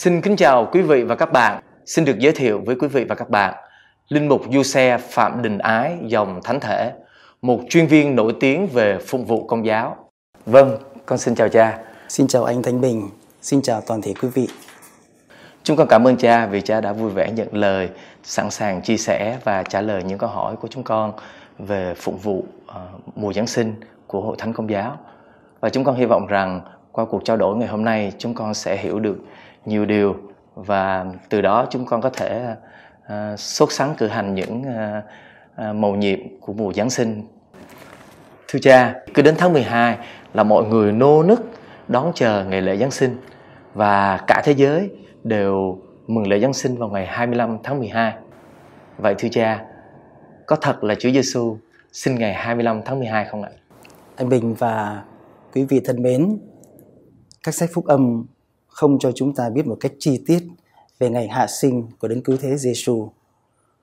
Xin kính chào quý vị và các bạn. Xin được giới thiệu với quý vị và các bạn Linh mục Du Xe Phạm Đình Ái dòng Thánh Thể, một chuyên viên nổi tiếng về phục vụ công giáo. Vâng, con xin chào cha. Xin chào anh Thanh Bình, xin chào toàn thể quý vị. Chúng con cảm ơn cha vì cha đã vui vẻ nhận lời, sẵn sàng chia sẻ và trả lời những câu hỏi của chúng con về phục vụ uh, mùa Giáng sinh của Hội Thánh Công giáo. Và chúng con hy vọng rằng qua cuộc trao đổi ngày hôm nay chúng con sẽ hiểu được nhiều điều và từ đó chúng con có thể uh, sốt sắng cử hành những uh, uh, mầu nhiệm của mùa Giáng sinh. Thưa cha, cứ đến tháng 12 là mọi người nô nức đón chờ ngày lễ Giáng sinh và cả thế giới đều mừng lễ Giáng sinh vào ngày 25 tháng 12. Vậy thưa cha, có thật là Chúa Giêsu sinh ngày 25 tháng 12 không ạ? Anh Bình và quý vị thân mến, các sách phúc âm không cho chúng ta biết một cách chi tiết về ngày hạ sinh của Đấng Cứu Thế Giêsu.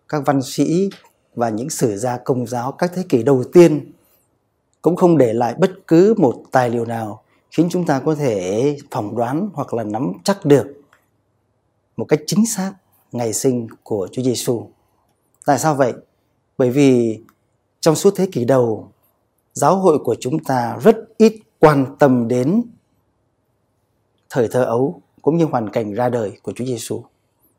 Các văn sĩ và những sử gia công giáo các thế kỷ đầu tiên cũng không để lại bất cứ một tài liệu nào khiến chúng ta có thể phỏng đoán hoặc là nắm chắc được một cách chính xác ngày sinh của Chúa Giêsu. Tại sao vậy? Bởi vì trong suốt thế kỷ đầu, giáo hội của chúng ta rất ít quan tâm đến thời thơ ấu cũng như hoàn cảnh ra đời của Chúa Giêsu.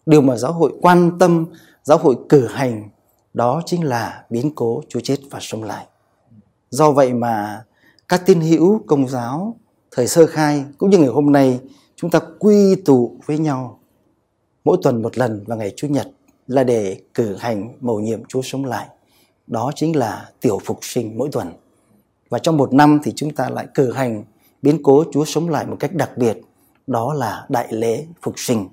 Điều mà giáo hội quan tâm, giáo hội cử hành đó chính là biến cố Chúa chết và sống lại. Do vậy mà các tín hữu công giáo thời sơ khai cũng như ngày hôm nay chúng ta quy tụ với nhau mỗi tuần một lần vào ngày Chủ nhật là để cử hành mầu nhiệm Chúa sống lại. Đó chính là tiểu phục sinh mỗi tuần. Và trong một năm thì chúng ta lại cử hành biến cố Chúa sống lại một cách đặc biệt, đó là đại lễ phục sinh.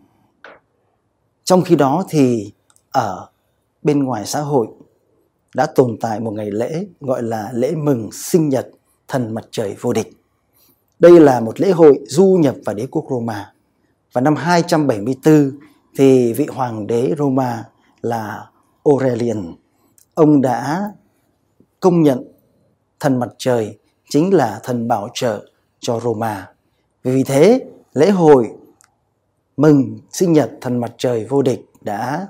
Trong khi đó thì ở bên ngoài xã hội đã tồn tại một ngày lễ gọi là lễ mừng sinh nhật thần mặt trời vô địch. Đây là một lễ hội du nhập vào đế quốc Roma. Và năm 274 thì vị hoàng đế Roma là Aurelian, ông đã công nhận thần mặt trời chính là thần bảo trợ cho Roma. Vì thế, lễ hội mừng sinh nhật thần mặt trời vô địch đã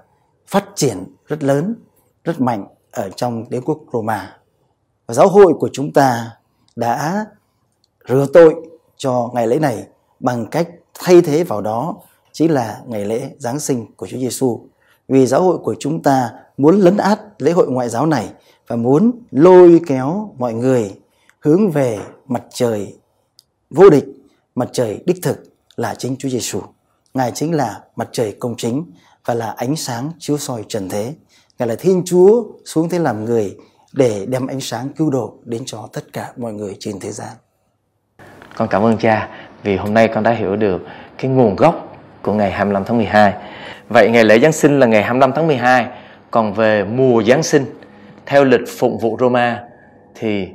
phát triển rất lớn, rất mạnh ở trong đế quốc Roma. Và giáo hội của chúng ta đã rửa tội cho ngày lễ này bằng cách thay thế vào đó chính là ngày lễ Giáng sinh của Chúa Giêsu. Vì giáo hội của chúng ta muốn lấn át lễ hội ngoại giáo này và muốn lôi kéo mọi người hướng về mặt trời vô địch, mặt trời đích thực là chính Chúa Giêsu. Ngài chính là mặt trời công chính và là ánh sáng chiếu soi trần thế. Ngài là Thiên Chúa xuống thế làm người để đem ánh sáng cứu độ đến cho tất cả mọi người trên thế gian. Con cảm ơn cha vì hôm nay con đã hiểu được cái nguồn gốc của ngày 25 tháng 12. Vậy ngày lễ Giáng sinh là ngày 25 tháng 12, còn về mùa Giáng sinh theo lịch phụng vụ Roma thì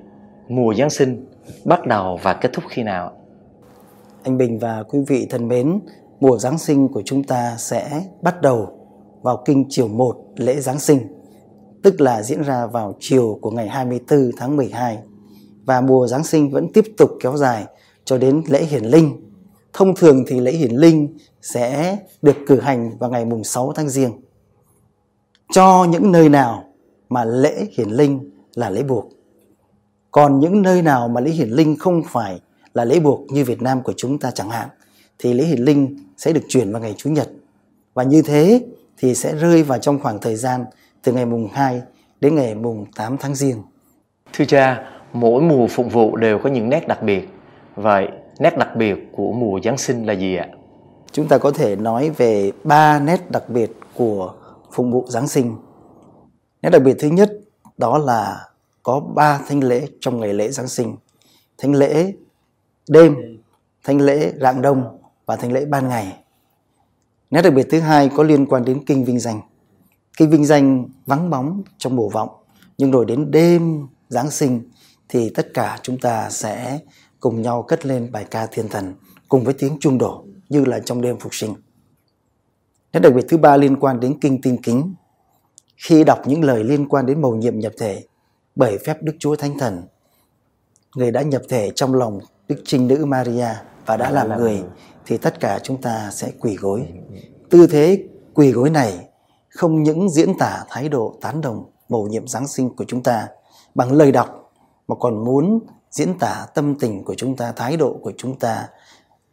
mùa Giáng sinh bắt đầu và kết thúc khi nào? Anh Bình và quý vị thân mến, mùa Giáng sinh của chúng ta sẽ bắt đầu vào kinh chiều 1 lễ Giáng sinh, tức là diễn ra vào chiều của ngày 24 tháng 12. Và mùa Giáng sinh vẫn tiếp tục kéo dài cho đến lễ hiển linh. Thông thường thì lễ hiển linh sẽ được cử hành vào ngày mùng 6 tháng Giêng. Cho những nơi nào mà lễ hiển linh là lễ buộc. Còn những nơi nào mà lễ hiển linh không phải là lễ buộc như Việt Nam của chúng ta chẳng hạn thì lễ hiển linh sẽ được chuyển vào ngày Chủ nhật. Và như thế thì sẽ rơi vào trong khoảng thời gian từ ngày mùng 2 đến ngày mùng 8 tháng Giêng. Thưa cha, mỗi mùa phục vụ đều có những nét đặc biệt. Vậy nét đặc biệt của mùa Giáng sinh là gì ạ? Chúng ta có thể nói về ba nét đặc biệt của phục vụ Giáng sinh. Nét đặc biệt thứ nhất đó là có ba thánh lễ trong ngày lễ Giáng sinh. Thánh lễ đêm, thánh lễ rạng đông và thánh lễ ban ngày. Nét đặc biệt thứ hai có liên quan đến kinh vinh danh. Kinh vinh danh vắng bóng trong bổ vọng, nhưng rồi đến đêm Giáng sinh thì tất cả chúng ta sẽ cùng nhau cất lên bài ca thiên thần cùng với tiếng chuông đổ như là trong đêm phục sinh. Nét đặc biệt thứ ba liên quan đến kinh tinh kính. Khi đọc những lời liên quan đến mầu nhiệm nhập thể bởi phép Đức Chúa Thánh Thần, người đã nhập thể trong lòng Đức Trinh Nữ Maria và đã làm người thì tất cả chúng ta sẽ quỳ gối. Tư thế quỳ gối này không những diễn tả thái độ tán đồng mầu nhiệm Giáng sinh của chúng ta bằng lời đọc mà còn muốn diễn tả tâm tình của chúng ta, thái độ của chúng ta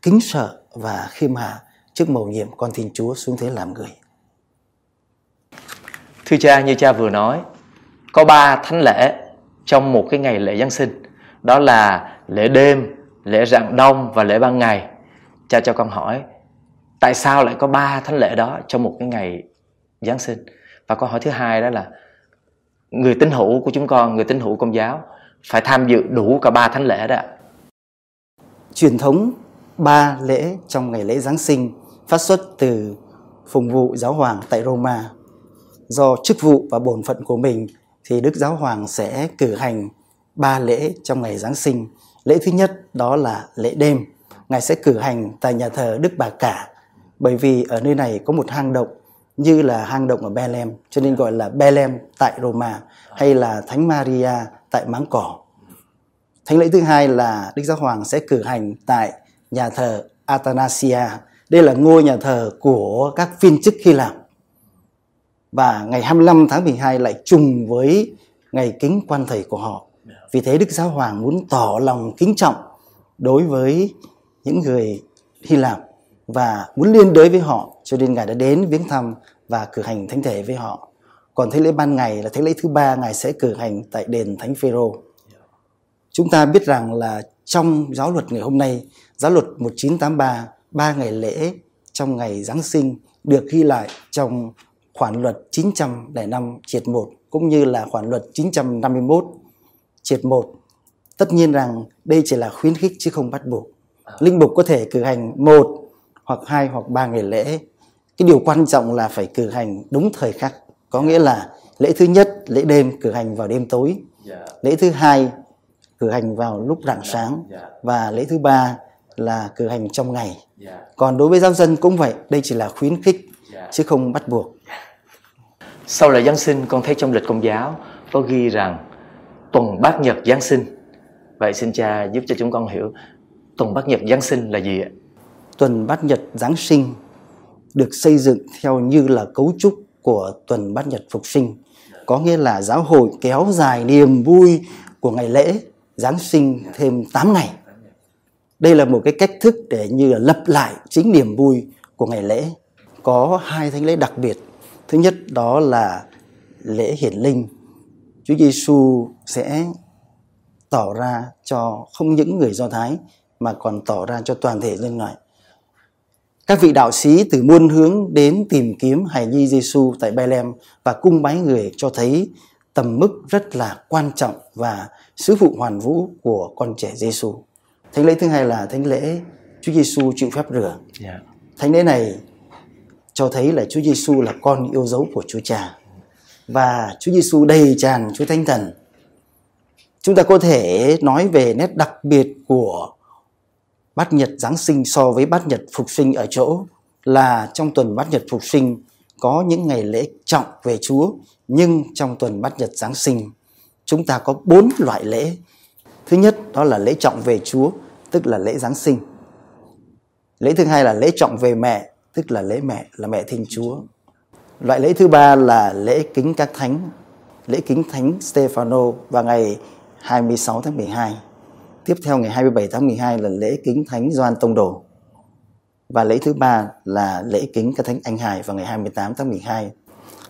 kính sợ và khiêm hạ trước mầu nhiệm con Thiên Chúa xuống thế làm người. Thưa cha, như cha vừa nói, có ba thánh lễ trong một cái ngày lễ Giáng sinh. Đó là lễ đêm, lễ rạng đông và lễ ban ngày. Cha cho con hỏi, tại sao lại có ba thánh lễ đó trong một cái ngày Giáng sinh? Và câu hỏi thứ hai đó là người tín hữu của chúng con, người tín hữu công giáo phải tham dự đủ cả ba thánh lễ đó. Truyền thống ba lễ trong ngày lễ Giáng sinh phát xuất từ phụng vụ giáo hoàng tại Roma. Do chức vụ và bổn phận của mình thì Đức Giáo Hoàng sẽ cử hành ba lễ trong ngày Giáng sinh. Lễ thứ nhất đó là lễ đêm. Ngài sẽ cử hành tại nhà thờ Đức Bà Cả bởi vì ở nơi này có một hang động như là hang động ở Bethlehem, cho nên gọi là Bethlehem tại Roma hay là Thánh Maria tại Máng Cỏ. Thánh lễ thứ hai là Đức Giáo Hoàng sẽ cử hành tại nhà thờ Athanasia. Đây là ngôi nhà thờ của các viên chức Hy Lạp. Và ngày 25 tháng 12 lại trùng với ngày kính quan thầy của họ. Vì thế Đức Giáo Hoàng muốn tỏ lòng kính trọng đối với những người Hy Lạp và muốn liên đới với họ cho nên Ngài đã đến viếng thăm và cử hành thánh thể với họ. Còn thế lễ ban ngày là thế lễ thứ ba Ngài sẽ cử hành tại đền Thánh Phêrô. Chúng ta biết rằng là trong giáo luật ngày hôm nay, giáo luật 1983, ba ngày lễ trong ngày Giáng sinh được ghi lại trong khoản luật 905 triệt 1 cũng như là khoản luật 951 triệt 1. Tất nhiên rằng đây chỉ là khuyến khích chứ không bắt buộc. Linh mục có thể cử hành một hoặc hai hoặc ba ngày lễ. Cái điều quan trọng là phải cử hành đúng thời khắc. Có nghĩa là lễ thứ nhất, lễ đêm cử hành vào đêm tối. Lễ thứ hai cử hành vào lúc rạng sáng và lễ thứ ba là cử hành trong ngày. Còn đối với giáo dân cũng vậy, đây chỉ là khuyến khích chứ không bắt buộc. Sau lễ Giáng sinh, con thấy trong lịch công giáo có ghi rằng tuần bát nhật Giáng sinh. Vậy xin cha giúp cho chúng con hiểu tuần bát nhật Giáng sinh là gì ạ? Tuần bát nhật Giáng sinh được xây dựng theo như là cấu trúc của tuần bát nhật phục sinh. Có nghĩa là giáo hội kéo dài niềm vui của ngày lễ Giáng sinh thêm 8 ngày. Đây là một cái cách thức để như là lập lại chính niềm vui của ngày lễ. Có hai thánh lễ đặc biệt. Thứ nhất đó là lễ hiển linh. Chúa Giêsu sẽ tỏ ra cho không những người Do Thái mà còn tỏ ra cho toàn thể nhân loại. Các vị đạo sĩ từ muôn hướng đến tìm kiếm hài nhi Giêsu tại Bethlehem và cung bái người cho thấy tầm mức rất là quan trọng và sứ vụ hoàn vũ của con trẻ Giêsu. Thánh lễ thứ hai là thánh lễ Chúa Giêsu chịu phép rửa. Yeah. Dạ. Thánh lễ này cho thấy là Chúa Giêsu là con yêu dấu của Chúa Cha và Chúa Giêsu đầy tràn Chúa Thánh Thần. Chúng ta có thể nói về nét đặc biệt của bát nhật Giáng sinh so với bát nhật phục sinh ở chỗ là trong tuần bát nhật phục sinh có những ngày lễ trọng về Chúa nhưng trong tuần bát nhật Giáng sinh chúng ta có bốn loại lễ. Thứ nhất đó là lễ trọng về Chúa, tức là lễ Giáng sinh. Lễ thứ hai là lễ trọng về mẹ, tức là lễ mẹ là mẹ Thiên Chúa. Loại lễ thứ ba là lễ kính các thánh, lễ kính thánh Stefano vào ngày 26 tháng 12. Tiếp theo ngày 27 tháng 12 là lễ kính thánh Gioan Tông Đồ. Và lễ thứ ba là lễ kính các thánh Anh Hải vào ngày 28 tháng 12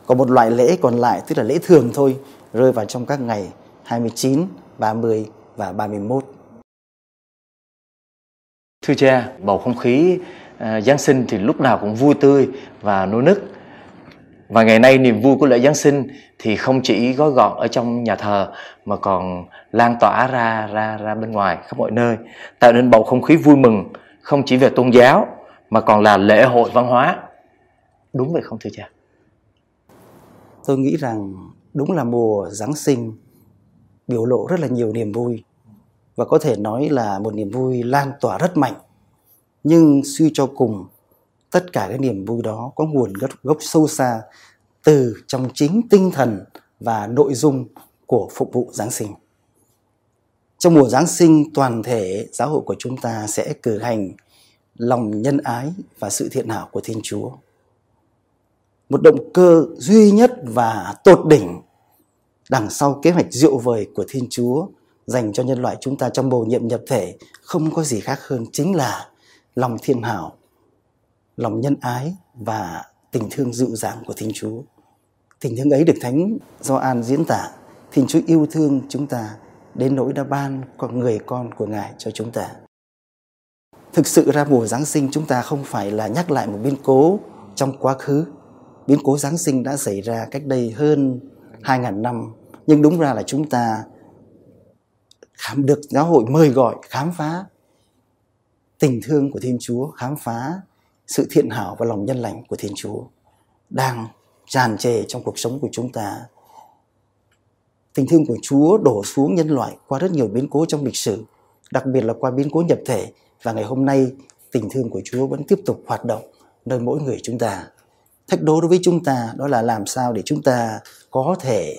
còn một loại lễ còn lại tức là lễ thường thôi rơi vào trong các ngày 29, 30 và 31. Thưa cha, bầu không khí ờ, Giáng sinh thì lúc nào cũng vui tươi và nô nức. Và ngày nay niềm vui của lễ Giáng sinh thì không chỉ gói gọn ở trong nhà thờ mà còn lan tỏa ra ra ra bên ngoài khắp mọi nơi, tạo nên bầu không khí vui mừng không chỉ về tôn giáo mà còn là lễ hội văn hóa. Đúng vậy không thưa cha? tôi nghĩ rằng đúng là mùa Giáng sinh biểu lộ rất là nhiều niềm vui và có thể nói là một niềm vui lan tỏa rất mạnh nhưng suy cho cùng tất cả cái niềm vui đó có nguồn gốc, gốc sâu xa từ trong chính tinh thần và nội dung của phục vụ Giáng sinh. Trong mùa Giáng sinh, toàn thể giáo hội của chúng ta sẽ cử hành lòng nhân ái và sự thiện hảo của Thiên Chúa. Một động cơ duy nhất và tột đỉnh đằng sau kế hoạch diệu vời của Thiên Chúa dành cho nhân loại chúng ta trong bầu nhiệm nhập thể không có gì khác hơn chính là lòng thiên hảo, lòng nhân ái và tình thương dịu dàng của Thiên Chúa. Tình thương ấy được Thánh Gioan diễn tả, Thiên Chúa yêu thương chúng ta đến nỗi đã ban con người con của Ngài cho chúng ta. Thực sự ra mùa Giáng sinh chúng ta không phải là nhắc lại một biến cố trong quá khứ. Biến cố Giáng sinh đã xảy ra cách đây hơn 2.000 năm. Nhưng đúng ra là chúng ta khám được giáo hội mời gọi khám phá tình thương của Thiên Chúa, khám phá sự thiện hảo và lòng nhân lành của Thiên Chúa đang tràn trề trong cuộc sống của chúng ta. Tình thương của Chúa đổ xuống nhân loại qua rất nhiều biến cố trong lịch sử, đặc biệt là qua biến cố nhập thể và ngày hôm nay tình thương của Chúa vẫn tiếp tục hoạt động nơi mỗi người chúng ta. Thách đố đối với chúng ta đó là làm sao để chúng ta có thể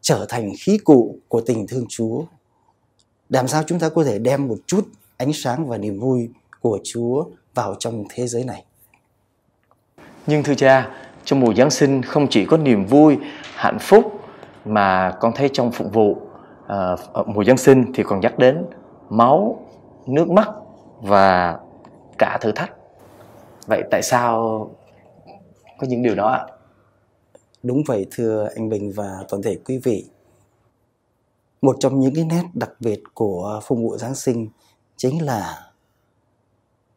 trở thành khí cụ của tình thương Chúa. Làm sao chúng ta có thể đem một chút ánh sáng và niềm vui của Chúa vào trong thế giới này. Nhưng thưa cha, trong mùa Giáng sinh không chỉ có niềm vui, hạnh phúc mà con thấy trong phục vụ uh, mùa Giáng sinh thì còn nhắc đến máu, nước mắt và cả thử thách. Vậy tại sao có những điều đó ạ? Đúng vậy thưa anh Bình và toàn thể quý vị. Một trong những cái nét đặc biệt của phục vụ Giáng sinh chính là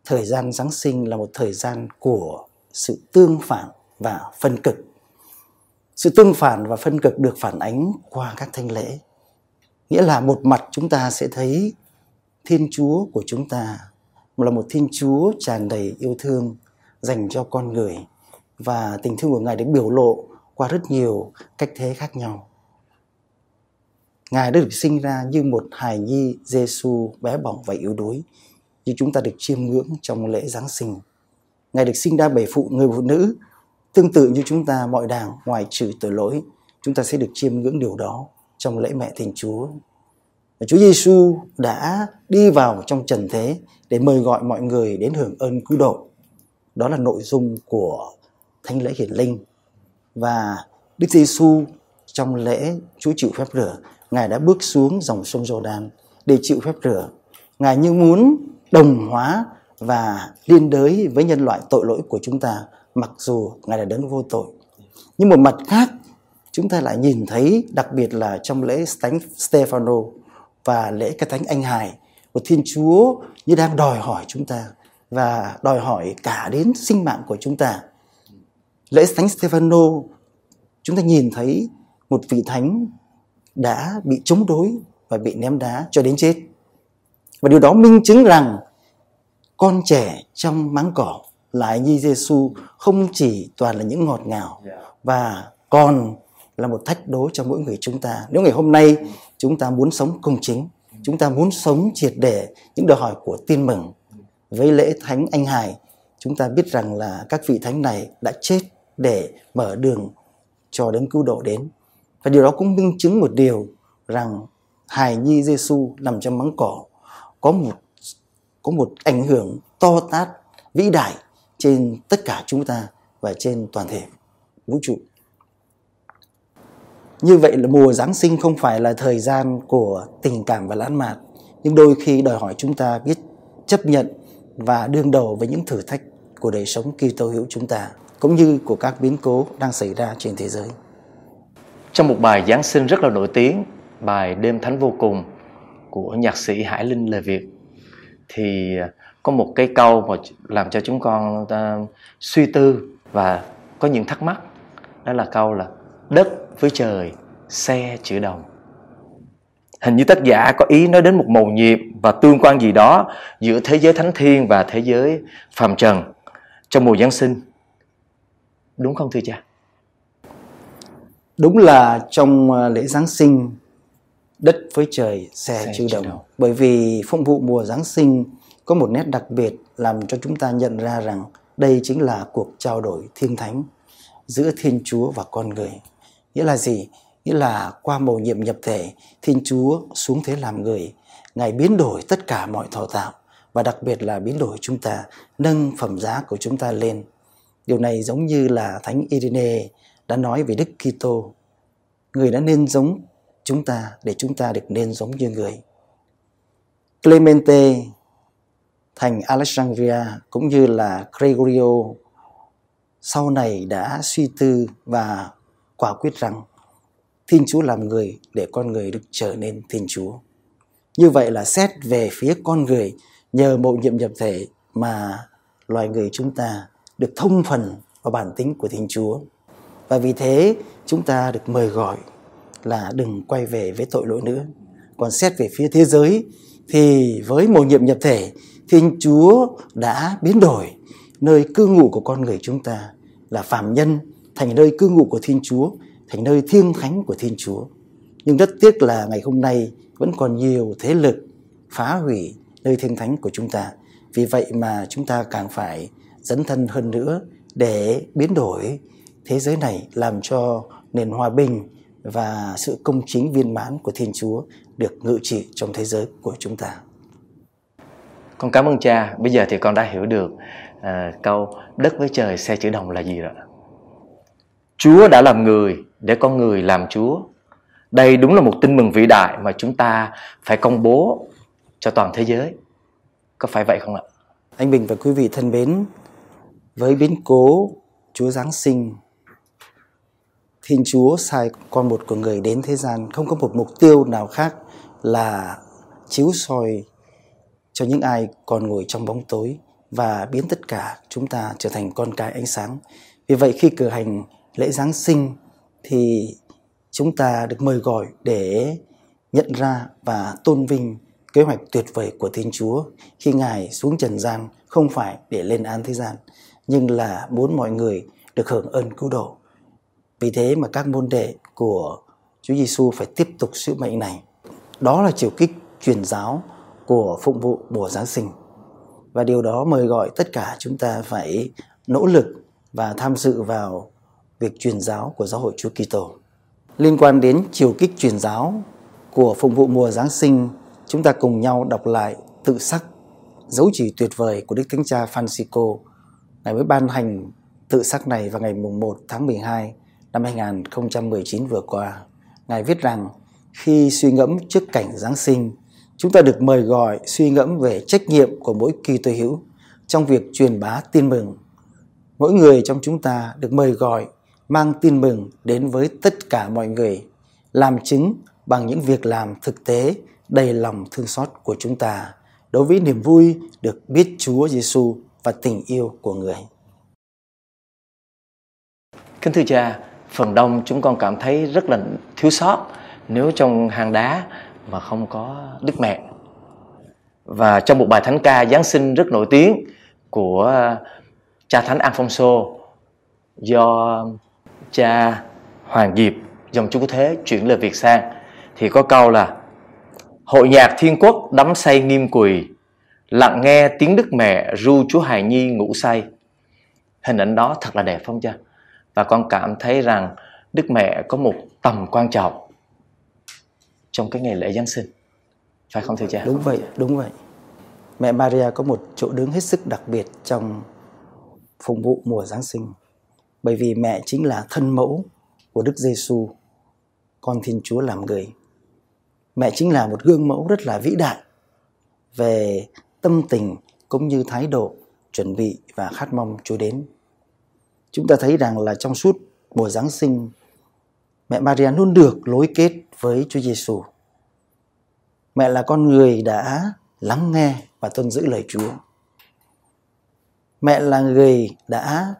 thời gian Giáng sinh là một thời gian của sự tương phản và phân cực. Sự tương phản và phân cực được phản ánh qua các thanh lễ. Nghĩa là một mặt chúng ta sẽ thấy Thiên Chúa của chúng ta là một Thiên Chúa tràn đầy yêu thương, dành cho con người và tình thương của Ngài được biểu lộ qua rất nhiều cách thế khác nhau. Ngài đã được sinh ra như một hài nhi Giêsu bé bỏng và yếu đuối như chúng ta được chiêm ngưỡng trong lễ Giáng sinh. Ngài được sinh ra bởi phụ người phụ nữ, tương tự như chúng ta mọi đảng ngoài trừ tội lỗi, chúng ta sẽ được chiêm ngưỡng điều đó trong lễ mẹ thiên Chúa. Và Chúa Giêsu đã đi vào trong trần thế để mời gọi mọi người đến hưởng ơn cứu độ. Đó là nội dung của thánh lễ hiển linh. Và Đức Giêsu trong lễ Chúa chịu phép rửa, Ngài đã bước xuống dòng sông Giô-đan để chịu phép rửa. Ngài như muốn đồng hóa và liên đới với nhân loại tội lỗi của chúng ta, mặc dù ngài là đấng vô tội nhưng một mặt khác, chúng ta lại nhìn thấy đặc biệt là trong lễ thánh Stefano và lễ cái thánh anh hài của Thiên Chúa như đang đòi hỏi chúng ta và đòi hỏi cả đến sinh mạng của chúng ta. Lễ thánh Stefano, chúng ta nhìn thấy một vị thánh đã bị chống đối và bị ném đá cho đến chết. Và điều đó minh chứng rằng con trẻ trong máng cỏ là như Giêsu không chỉ toàn là những ngọt ngào và còn là một thách đố cho mỗi người chúng ta. Nếu ngày hôm nay chúng ta muốn sống công chính, chúng ta muốn sống triệt để những đòi hỏi của tin mừng với lễ thánh anh hài, chúng ta biết rằng là các vị thánh này đã chết để mở đường cho đến cứu độ đến. Và điều đó cũng minh chứng một điều rằng hài nhi Giêsu nằm trong máng cỏ có một có một ảnh hưởng to tát vĩ đại trên tất cả chúng ta và trên toàn thể vũ trụ. Như vậy là mùa Giáng sinh không phải là thời gian của tình cảm và lãng mạn, nhưng đôi khi đòi hỏi chúng ta biết chấp nhận và đương đầu với những thử thách của đời sống Kitô hữu chúng ta, cũng như của các biến cố đang xảy ra trên thế giới. Trong một bài Giáng sinh rất là nổi tiếng, bài Đêm Thánh Vô Cùng của nhạc sĩ Hải Linh Lê Việt. Thì à, có một cái câu mà làm cho chúng con uh, suy tư và có những thắc mắc. Đó là câu là đất với trời xe chữ đồng. Hình như tác giả có ý nói đến một mầu nhiệm và tương quan gì đó giữa thế giới thánh thiên và thế giới phàm trần trong mùa giáng sinh. Đúng không thưa cha? Đúng là trong à, lễ giáng sinh đất với trời xe chữ đồng. đồng bởi vì phong vụ mùa giáng sinh có một nét đặc biệt làm cho chúng ta nhận ra rằng đây chính là cuộc trao đổi thiên thánh giữa thiên chúa và con người. Nghĩa là gì? Nghĩa là qua mầu nhiệm nhập thể, Thiên Chúa xuống thế làm người, Ngài biến đổi tất cả mọi thọ tạo và đặc biệt là biến đổi chúng ta, nâng phẩm giá của chúng ta lên. Điều này giống như là Thánh Irene đã nói về Đức Kitô, người đã nên giống chúng ta để chúng ta được nên giống như người. Clemente thành Alexandria cũng như là Gregorio sau này đã suy tư và quả quyết rằng Thiên Chúa làm người để con người được trở nên Thiên Chúa. Như vậy là xét về phía con người nhờ mộ nhiệm nhập thể mà loài người chúng ta được thông phần vào bản tính của Thiên Chúa. Và vì thế, chúng ta được mời gọi là đừng quay về với tội lỗi nữa. Còn xét về phía thế giới thì với mầu nhiệm nhập thể Thiên Chúa đã biến đổi nơi cư ngụ của con người chúng ta là phàm nhân thành nơi cư ngụ của Thiên Chúa, thành nơi thiêng thánh của Thiên Chúa. Nhưng rất tiếc là ngày hôm nay vẫn còn nhiều thế lực phá hủy nơi thiêng thánh của chúng ta. Vì vậy mà chúng ta càng phải dấn thân hơn nữa để biến đổi thế giới này làm cho nền hòa bình và sự công chính viên mãn của Thiên Chúa được ngự trị trong thế giới của chúng ta. Con cảm ơn cha. Bây giờ thì con đã hiểu được uh, câu đất với trời xe chữ đồng là gì rồi. Chúa đã làm người để con người làm Chúa. Đây đúng là một tin mừng vĩ đại mà chúng ta phải công bố cho toàn thế giới. Có phải vậy không ạ? Anh Bình và quý vị thân mến, với biến cố Chúa Giáng sinh, Thiên Chúa sai con một của người đến thế gian không có một mục tiêu nào khác là chiếu soi cho những ai còn ngồi trong bóng tối và biến tất cả chúng ta trở thành con cái ánh sáng. Vì vậy khi cử hành lễ Giáng sinh thì chúng ta được mời gọi để nhận ra và tôn vinh kế hoạch tuyệt vời của Thiên Chúa khi Ngài xuống trần gian không phải để lên án thế gian, nhưng là muốn mọi người được hưởng ơn cứu độ. Vì thế mà các môn đệ của Chúa Giêsu phải tiếp tục sứ mệnh này. Đó là chiều kích truyền giáo của phụng vụ mùa Giáng sinh. Và điều đó mời gọi tất cả chúng ta phải nỗ lực và tham dự vào việc truyền giáo của giáo hội Chúa Kitô. Liên quan đến chiều kích truyền giáo của phụng vụ mùa Giáng sinh, chúng ta cùng nhau đọc lại tự sắc dấu chỉ tuyệt vời của Đức Thánh Cha Francisco ngày mới ban hành tự sắc này vào ngày mùng 1 tháng 12 năm 2019 vừa qua. Ngài viết rằng khi suy ngẫm trước cảnh Giáng sinh, chúng ta được mời gọi suy ngẫm về trách nhiệm của mỗi kỳ tôi hữu trong việc truyền bá tin mừng. Mỗi người trong chúng ta được mời gọi mang tin mừng đến với tất cả mọi người, làm chứng bằng những việc làm thực tế đầy lòng thương xót của chúng ta đối với niềm vui được biết Chúa Giêsu và tình yêu của người. Kính thưa cha, phần đông chúng con cảm thấy rất là thiếu sót nếu trong hang đá mà không có Đức Mẹ. Và trong một bài thánh ca Giáng sinh rất nổi tiếng của cha thánh Alfonso do cha Hoàng Diệp dòng chú Thế chuyển lời Việt sang, thì có câu là, Hội nhạc thiên quốc đắm say nghiêm quỳ, Lặng nghe tiếng Đức Mẹ ru Chúa Hài Nhi ngủ say Hình ảnh đó thật là đẹp không cha? Và con cảm thấy rằng Đức Mẹ có một tầm quan trọng trong cái ngày lễ Giáng sinh. Phải không thưa cha? Đúng vậy, đúng vậy. Mẹ Maria có một chỗ đứng hết sức đặc biệt trong phục vụ mùa Giáng sinh. Bởi vì mẹ chính là thân mẫu của Đức Giêsu, con Thiên Chúa làm người. Mẹ chính là một gương mẫu rất là vĩ đại về tâm tình cũng như thái độ chuẩn bị và khát mong Chúa đến. Chúng ta thấy rằng là trong suốt mùa Giáng sinh, mẹ Maria luôn được lối kết với Chúa Giêsu. Mẹ là con người đã lắng nghe và tuân giữ lời Chúa. Mẹ là người đã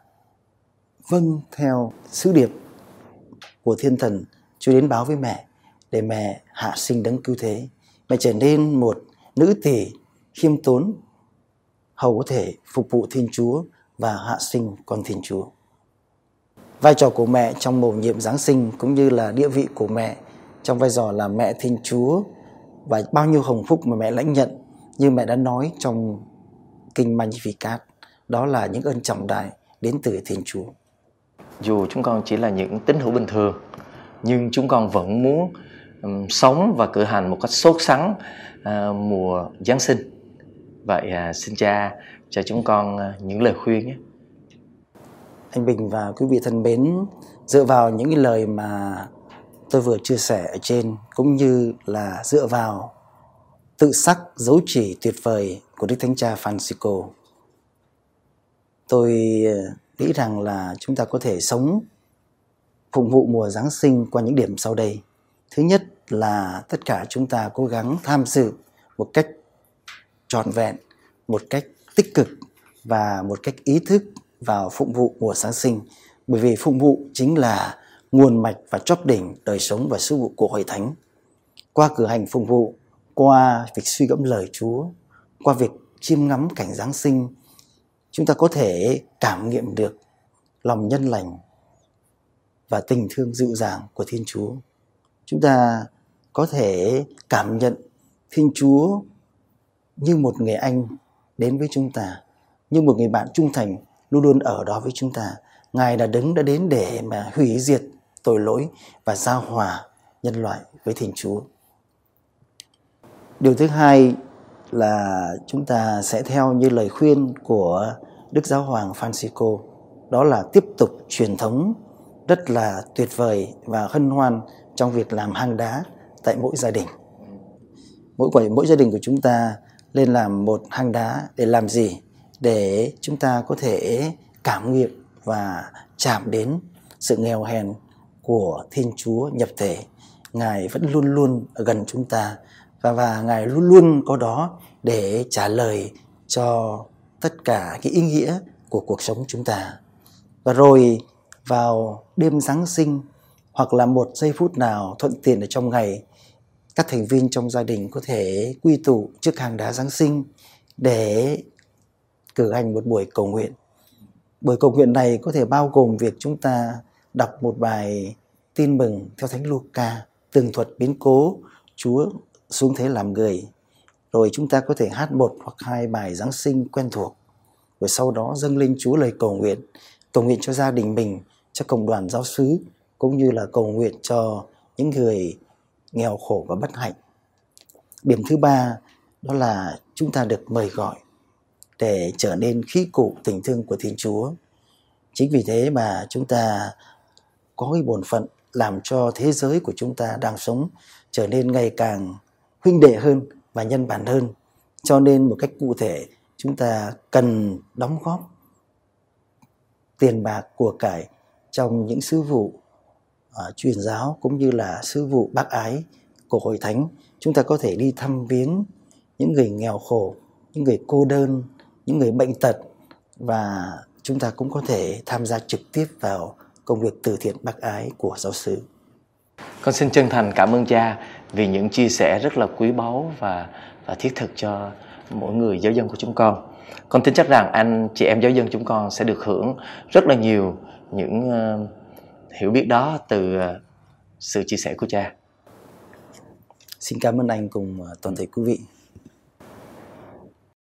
vâng theo sứ điệp của thiên thần Chúa đến báo với mẹ để mẹ hạ sinh đấng cứu thế. Mẹ trở nên một nữ tỳ khiêm tốn, hầu có thể phục vụ Thiên Chúa và hạ sinh con Thiên Chúa vai trò của mẹ trong mầu nhiệm Giáng sinh cũng như là địa vị của mẹ trong vai trò là mẹ Thiên Chúa và bao nhiêu hồng phúc mà mẹ lãnh nhận như mẹ đã nói trong kinh Magnificat đó là những ơn trọng đại đến từ Thiên Chúa. Dù chúng con chỉ là những tín hữu bình thường nhưng chúng con vẫn muốn um, sống và cử hành một cách sốt sắng uh, mùa Giáng sinh. Vậy uh, xin cha cho chúng con uh, những lời khuyên nhé. Anh Bình và quý vị thân mến, dựa vào những cái lời mà tôi vừa chia sẻ ở trên cũng như là dựa vào tự sắc dấu chỉ tuyệt vời của Đức Thánh Cha Francisco. Tôi ờ, nghĩ rằng là chúng ta có thể sống phục vụ mùa Giáng sinh qua những điểm sau đây. Thứ nhất là tất cả chúng ta cố gắng tham dự một cách trọn vẹn, một cách tích cực và một cách ý thức vào phụng vụ mùa Giáng sinh. Bởi vì phụng vụ chính là nguồn mạch và chóp đỉnh đời sống và sứ vụ của Hội Thánh. Qua cử hành phụng vụ, qua việc suy gẫm lời Chúa, qua việc chiêm ngắm cảnh Giáng sinh, chúng ta có thể cảm nghiệm được lòng nhân lành và tình thương dịu dàng của Thiên Chúa. Chúng ta có thể cảm nhận Thiên Chúa như một người anh đến với chúng ta, như một người bạn trung thành luôn luôn ở đó với chúng ta. Ngài đã đứng đã đến để mà hủy diệt tội lỗi và giao hòa nhân loại với Thiên Chúa. Điều thứ hai là chúng ta sẽ theo như lời khuyên của Đức Giáo Hoàng Francisco, đó là tiếp tục truyền thống rất là tuyệt vời và hân hoan trong việc làm hang đá tại mỗi gia đình. Mỗi mỗi, mỗi gia đình của chúng ta lên làm một hang đá để làm gì? Để chúng ta có thể cảm nghiệm và chạm đến sự nghèo hèn của Thiên Chúa nhập thể. Ngài vẫn luôn luôn ở gần chúng ta và và Ngài luôn luôn có đó để trả lời cho tất cả cái ý nghĩa của cuộc sống chúng ta. Và rồi vào đêm Giáng sinh hoặc là một giây phút nào thuận tiện ở trong ngày, các thành viên trong gia đình có thể quy tụ trước hàng đá Giáng sinh để cử hành một buổi cầu nguyện. Buổi cầu nguyện này có thể bao gồm việc chúng ta đọc một bài tin mừng theo Thánh Luca, tường thuật biến cố Chúa xuống thế làm người. Rồi chúng ta có thể hát một hoặc hai bài Giáng sinh quen thuộc. Rồi sau đó dâng lên Chúa lời cầu nguyện, cầu nguyện cho gia đình mình, cho cộng đoàn giáo xứ, cũng như là cầu nguyện cho những người nghèo khổ và bất hạnh. Điểm thứ ba đó là chúng ta được mời gọi để trở nên khí cụ tình thương của Thiên Chúa. Chính vì thế mà chúng ta có cái bổn phận làm cho thế giới của chúng ta đang sống trở nên ngày càng huynh đệ hơn và nhân bản hơn. Cho nên một cách cụ thể chúng ta cần đóng góp tiền bạc của cải trong những sứ vụ uh, truyền giáo cũng như là sứ vụ bác ái của hội thánh chúng ta có thể đi thăm viếng những người nghèo khổ những người cô đơn những người bệnh tật và chúng ta cũng có thể tham gia trực tiếp vào công việc từ thiện bác ái của giáo sứ. Con xin chân thành cảm ơn cha vì những chia sẻ rất là quý báu và và thiết thực cho mỗi người giáo dân của chúng con. Con tin chắc rằng anh chị em giáo dân chúng con sẽ được hưởng rất là nhiều những uh, hiểu biết đó từ uh, sự chia sẻ của cha. Xin cảm ơn anh cùng toàn thể quý vị.